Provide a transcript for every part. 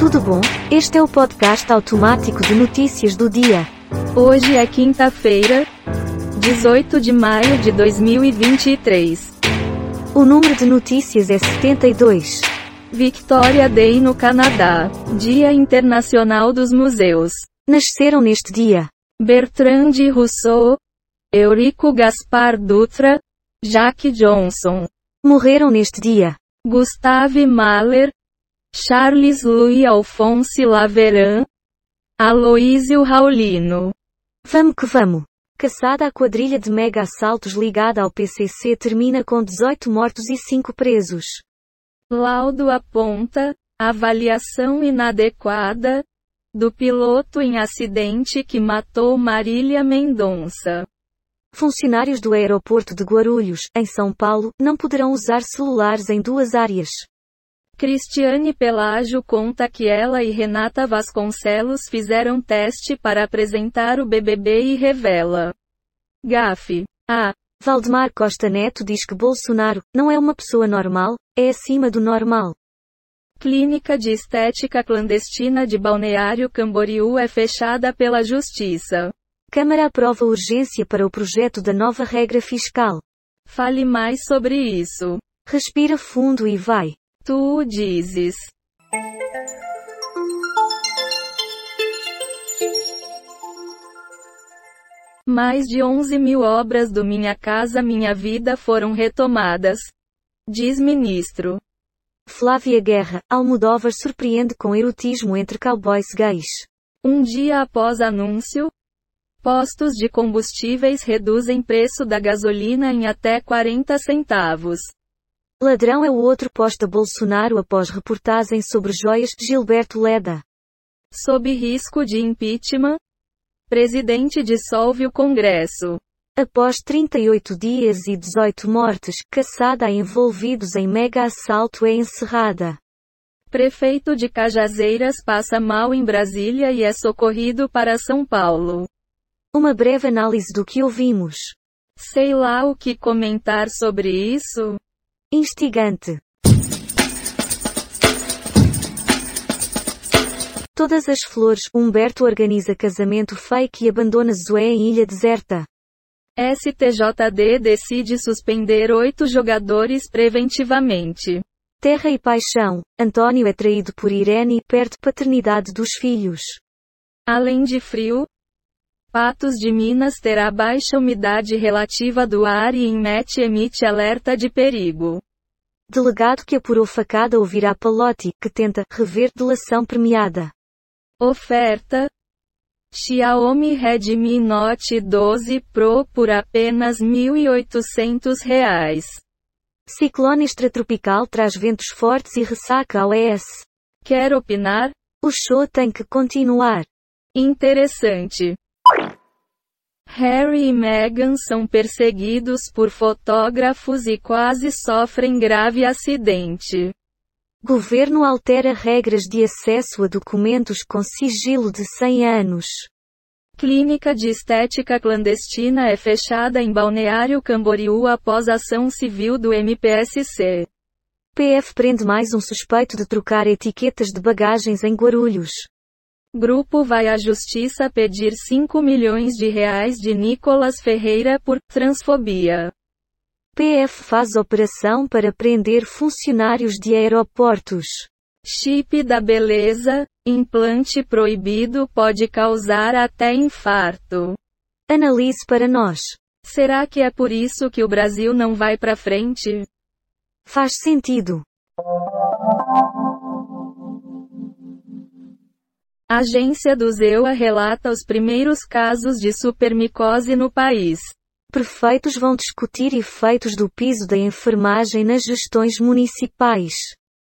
Tudo bom? Este é o podcast automático de notícias do dia. Hoje é quinta-feira, 18 de maio de 2023. O número de notícias é 72. Victoria Day no Canadá. Dia Internacional dos Museus. Nasceram neste dia Bertrand Rousseau, Eurico Gaspar Dutra, Jacques Johnson, morreram neste dia Gustave Mahler, Charles Louis Alphonse Laveran, Aloísio Raulino. Vamos que vamos. Caçada a quadrilha de mega assaltos ligada ao PCC termina com 18 mortos e 5 presos. Laudo aponta avaliação inadequada do piloto em acidente que matou Marília Mendonça. Funcionários do aeroporto de Guarulhos, em São Paulo, não poderão usar celulares em duas áreas. Cristiane Pelágio conta que ela e Renata Vasconcelos fizeram teste para apresentar o BBB e revela. Gafe. A. Valdemar Costa Neto diz que Bolsonaro não é uma pessoa normal, é acima do normal. Clínica de Estética Clandestina de Balneário Camboriú é fechada pela Justiça. Câmara aprova urgência para o projeto da nova regra fiscal. Fale mais sobre isso. Respira fundo e vai. Tu dizes. Mais de 11 mil obras do Minha Casa Minha Vida foram retomadas. Diz ministro. Flávia Guerra, Almodóvar surpreende com erotismo entre cowboys gays. Um dia após anúncio, postos de combustíveis reduzem preço da gasolina em até 40 centavos. Ladrão é o outro posta Bolsonaro após reportagem sobre joias Gilberto Leda. Sob risco de impeachment, presidente dissolve o Congresso. Após 38 dias e 18 mortes, caçada a envolvidos em mega assalto é encerrada. Prefeito de Cajazeiras passa mal em Brasília e é socorrido para São Paulo. Uma breve análise do que ouvimos. Sei lá o que comentar sobre isso. Instigante. Todas as flores, Humberto organiza casamento fake e abandona Zoé em ilha deserta. STJD decide suspender oito jogadores preventivamente. Terra e paixão, Antônio é traído por Irene e perde paternidade dos filhos. Além de frio, Patos de Minas terá baixa umidade relativa do ar e INMET emite alerta de perigo. Delegado que apurou facada ouvirá Palotti, que tenta rever delação premiada. Oferta. Xiaomi Redmi Note 12 Pro por apenas R$ 1.800. Ciclone extratropical traz ventos fortes e ressaca ao ES. Quer opinar? O show tem que continuar. Interessante. Harry e Meghan são perseguidos por fotógrafos e quase sofrem grave acidente. Governo altera regras de acesso a documentos com sigilo de 100 anos. Clínica de estética clandestina é fechada em Balneário Camboriú após ação civil do MPSC. PF prende mais um suspeito de trocar etiquetas de bagagens em Guarulhos. Grupo vai à justiça pedir 5 milhões de reais de Nicolas Ferreira por transfobia. PF faz operação para prender funcionários de aeroportos. Chip da beleza, implante proibido pode causar até infarto. Analise para nós. Será que é por isso que o Brasil não vai para frente? Faz sentido. Agência do Zewa relata os primeiros casos de supermicose no país. Prefeitos vão discutir efeitos do piso da enfermagem nas gestões municipais.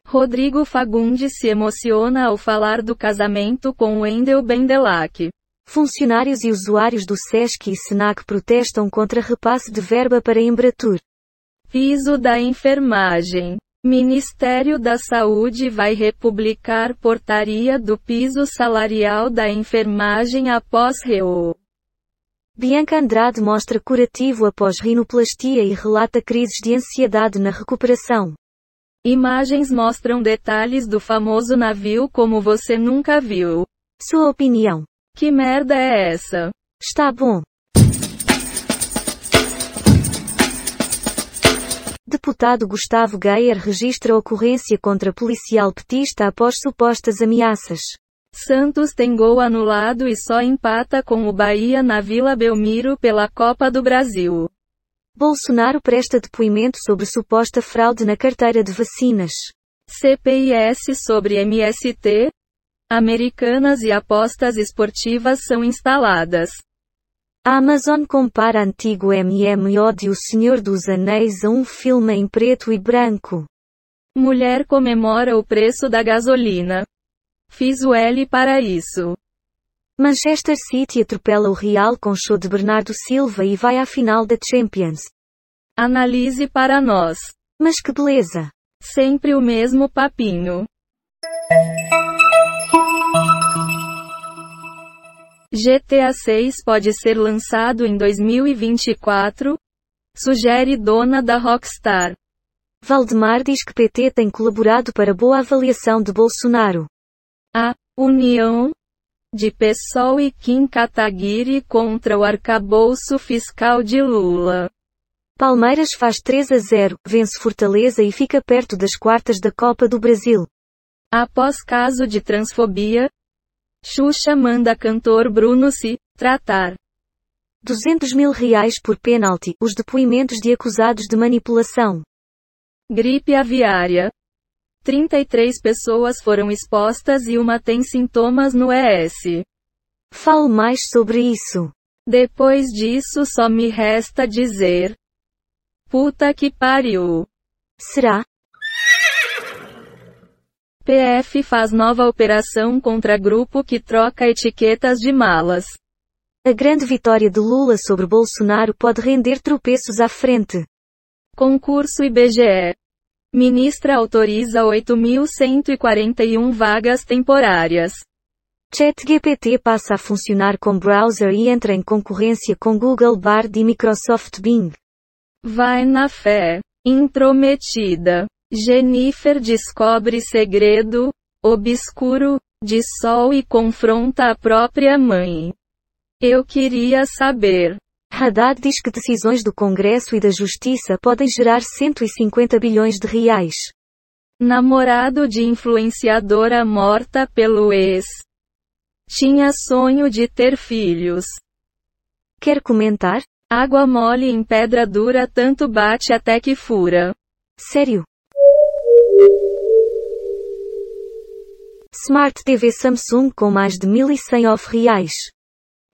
Rodrigo Fagundes se emociona ao falar do casamento com Wendel Bendelac. Funcionários e usuários do SESC e SENAC protestam contra repasse de verba para Embratur. Piso da enfermagem. Ministério da Saúde vai republicar portaria do piso salarial da enfermagem após reo. Bianca Andrade mostra curativo após rinoplastia e relata crises de ansiedade na recuperação. Imagens mostram detalhes do famoso navio como você nunca viu. Sua opinião. Que merda é essa? Está bom. Deputado Gustavo Geyer registra ocorrência contra policial petista após supostas ameaças. Santos tem gol anulado e só empata com o Bahia na Vila Belmiro pela Copa do Brasil. Bolsonaro presta depoimento sobre suposta fraude na carteira de vacinas. CPIS sobre MST, Americanas e apostas esportivas são instaladas. A Amazon compara antigo MMO de O Senhor dos Anéis a um filme em preto e branco. Mulher comemora o preço da gasolina. Fiz o L para isso. Manchester City atropela o Real com show de Bernardo Silva e vai à final da Champions. Analise para nós. Mas que beleza! Sempre o mesmo papinho. GTA 6 pode ser lançado em 2024? Sugere dona da Rockstar. Valdemar diz que PT tem colaborado para boa avaliação de Bolsonaro. A união de PSOL e Kim Kataguiri contra o arcabouço fiscal de Lula. Palmeiras faz 3 a 0, vence Fortaleza e fica perto das quartas da Copa do Brasil. Após caso de transfobia, Xuxa manda cantor Bruno se tratar. 200 mil reais por pênalti, os depoimentos de acusados de manipulação. Gripe aviária. 33 pessoas foram expostas e uma tem sintomas no ES. Fale mais sobre isso. Depois disso só me resta dizer. Puta que pariu. Será? PF faz nova operação contra grupo que troca etiquetas de malas. A grande vitória de Lula sobre Bolsonaro pode render tropeços à frente. Concurso IBGE. Ministra autoriza 8.141 vagas temporárias. ChatGPT passa a funcionar com browser e entra em concorrência com Google Bard e Microsoft Bing. Vai na fé. Intrometida. Jennifer descobre segredo obscuro de Sol e confronta a própria mãe. Eu queria saber. Haddad diz que decisões do Congresso e da Justiça podem gerar 150 bilhões de reais. Namorado de influenciadora morta pelo ex. Tinha sonho de ter filhos. Quer comentar? Água mole em pedra dura tanto bate até que fura. Sério? Smart TV Samsung com mais de 1.100 off reais.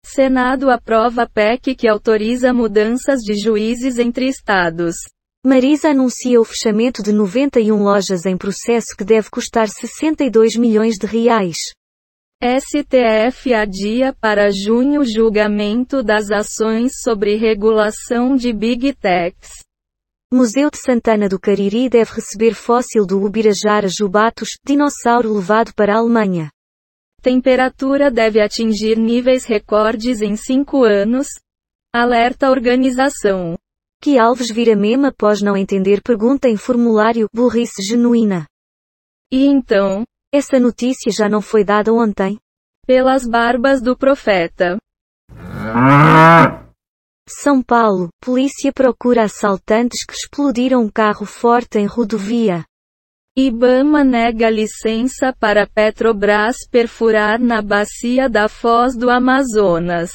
Senado aprova PEC que autoriza mudanças de juízes entre estados. Marisa anuncia o fechamento de 91 lojas em processo que deve custar 62 milhões de reais. STF adia para junho julgamento das ações sobre regulação de Big Techs. Museu de Santana do Cariri deve receber fóssil do Ubirajara jubatus, dinossauro levado para a Alemanha. Temperatura deve atingir níveis recordes em cinco anos. Alerta organização. Que Alves vira meme após não entender pergunta em formulário burrice genuína. E então? Essa notícia já não foi dada ontem? Pelas barbas do profeta. São Paulo, polícia procura assaltantes que explodiram um carro forte em rodovia. Ibama nega licença para Petrobras perfurar na bacia da Foz do Amazonas.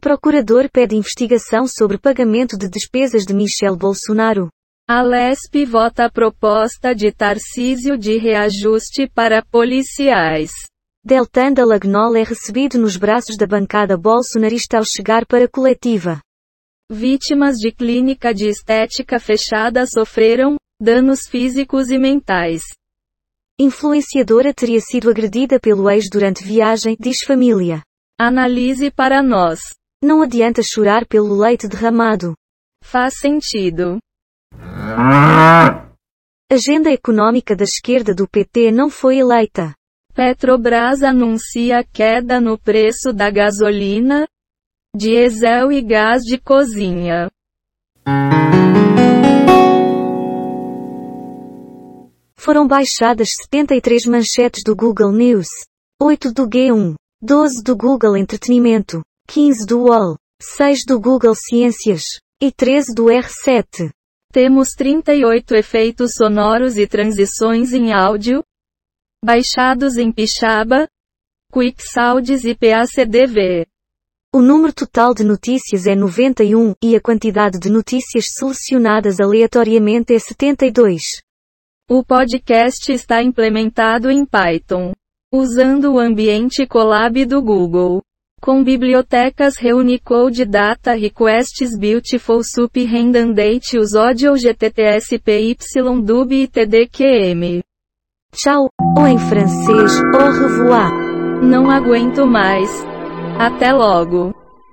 Procurador pede investigação sobre pagamento de despesas de Michel Bolsonaro. A Lesp vota a proposta de Tarcísio de reajuste para policiais. Deltan Dallagnol é recebido nos braços da bancada bolsonarista ao chegar para a coletiva. Vítimas de clínica de estética fechada sofreram danos físicos e mentais. Influenciadora teria sido agredida pelo ex durante viagem, diz família. Analise para nós. Não adianta chorar pelo leite derramado. Faz sentido. Agenda econômica da esquerda do PT não foi eleita. Petrobras anuncia queda no preço da gasolina, diesel e gás de cozinha. Foram baixadas 73 manchetes do Google News, 8 do G1, 12 do Google Entretenimento, 15 do UOL, 6 do Google Ciências e 13 do R7. Temos 38 efeitos sonoros e transições em áudio, baixados em Pixaba, QuickSounds e PACDV. O número total de notícias é 91 e a quantidade de notícias selecionadas aleatoriamente é 72. O podcast está implementado em Python, usando o ambiente Colab do Google. Com bibliotecas Reunicode Data Requests Beautiful Sup Redundant Use Audio GTTS PYDub e TDQM. Tchau, ou em francês, au revoir. Não aguento mais. Até logo.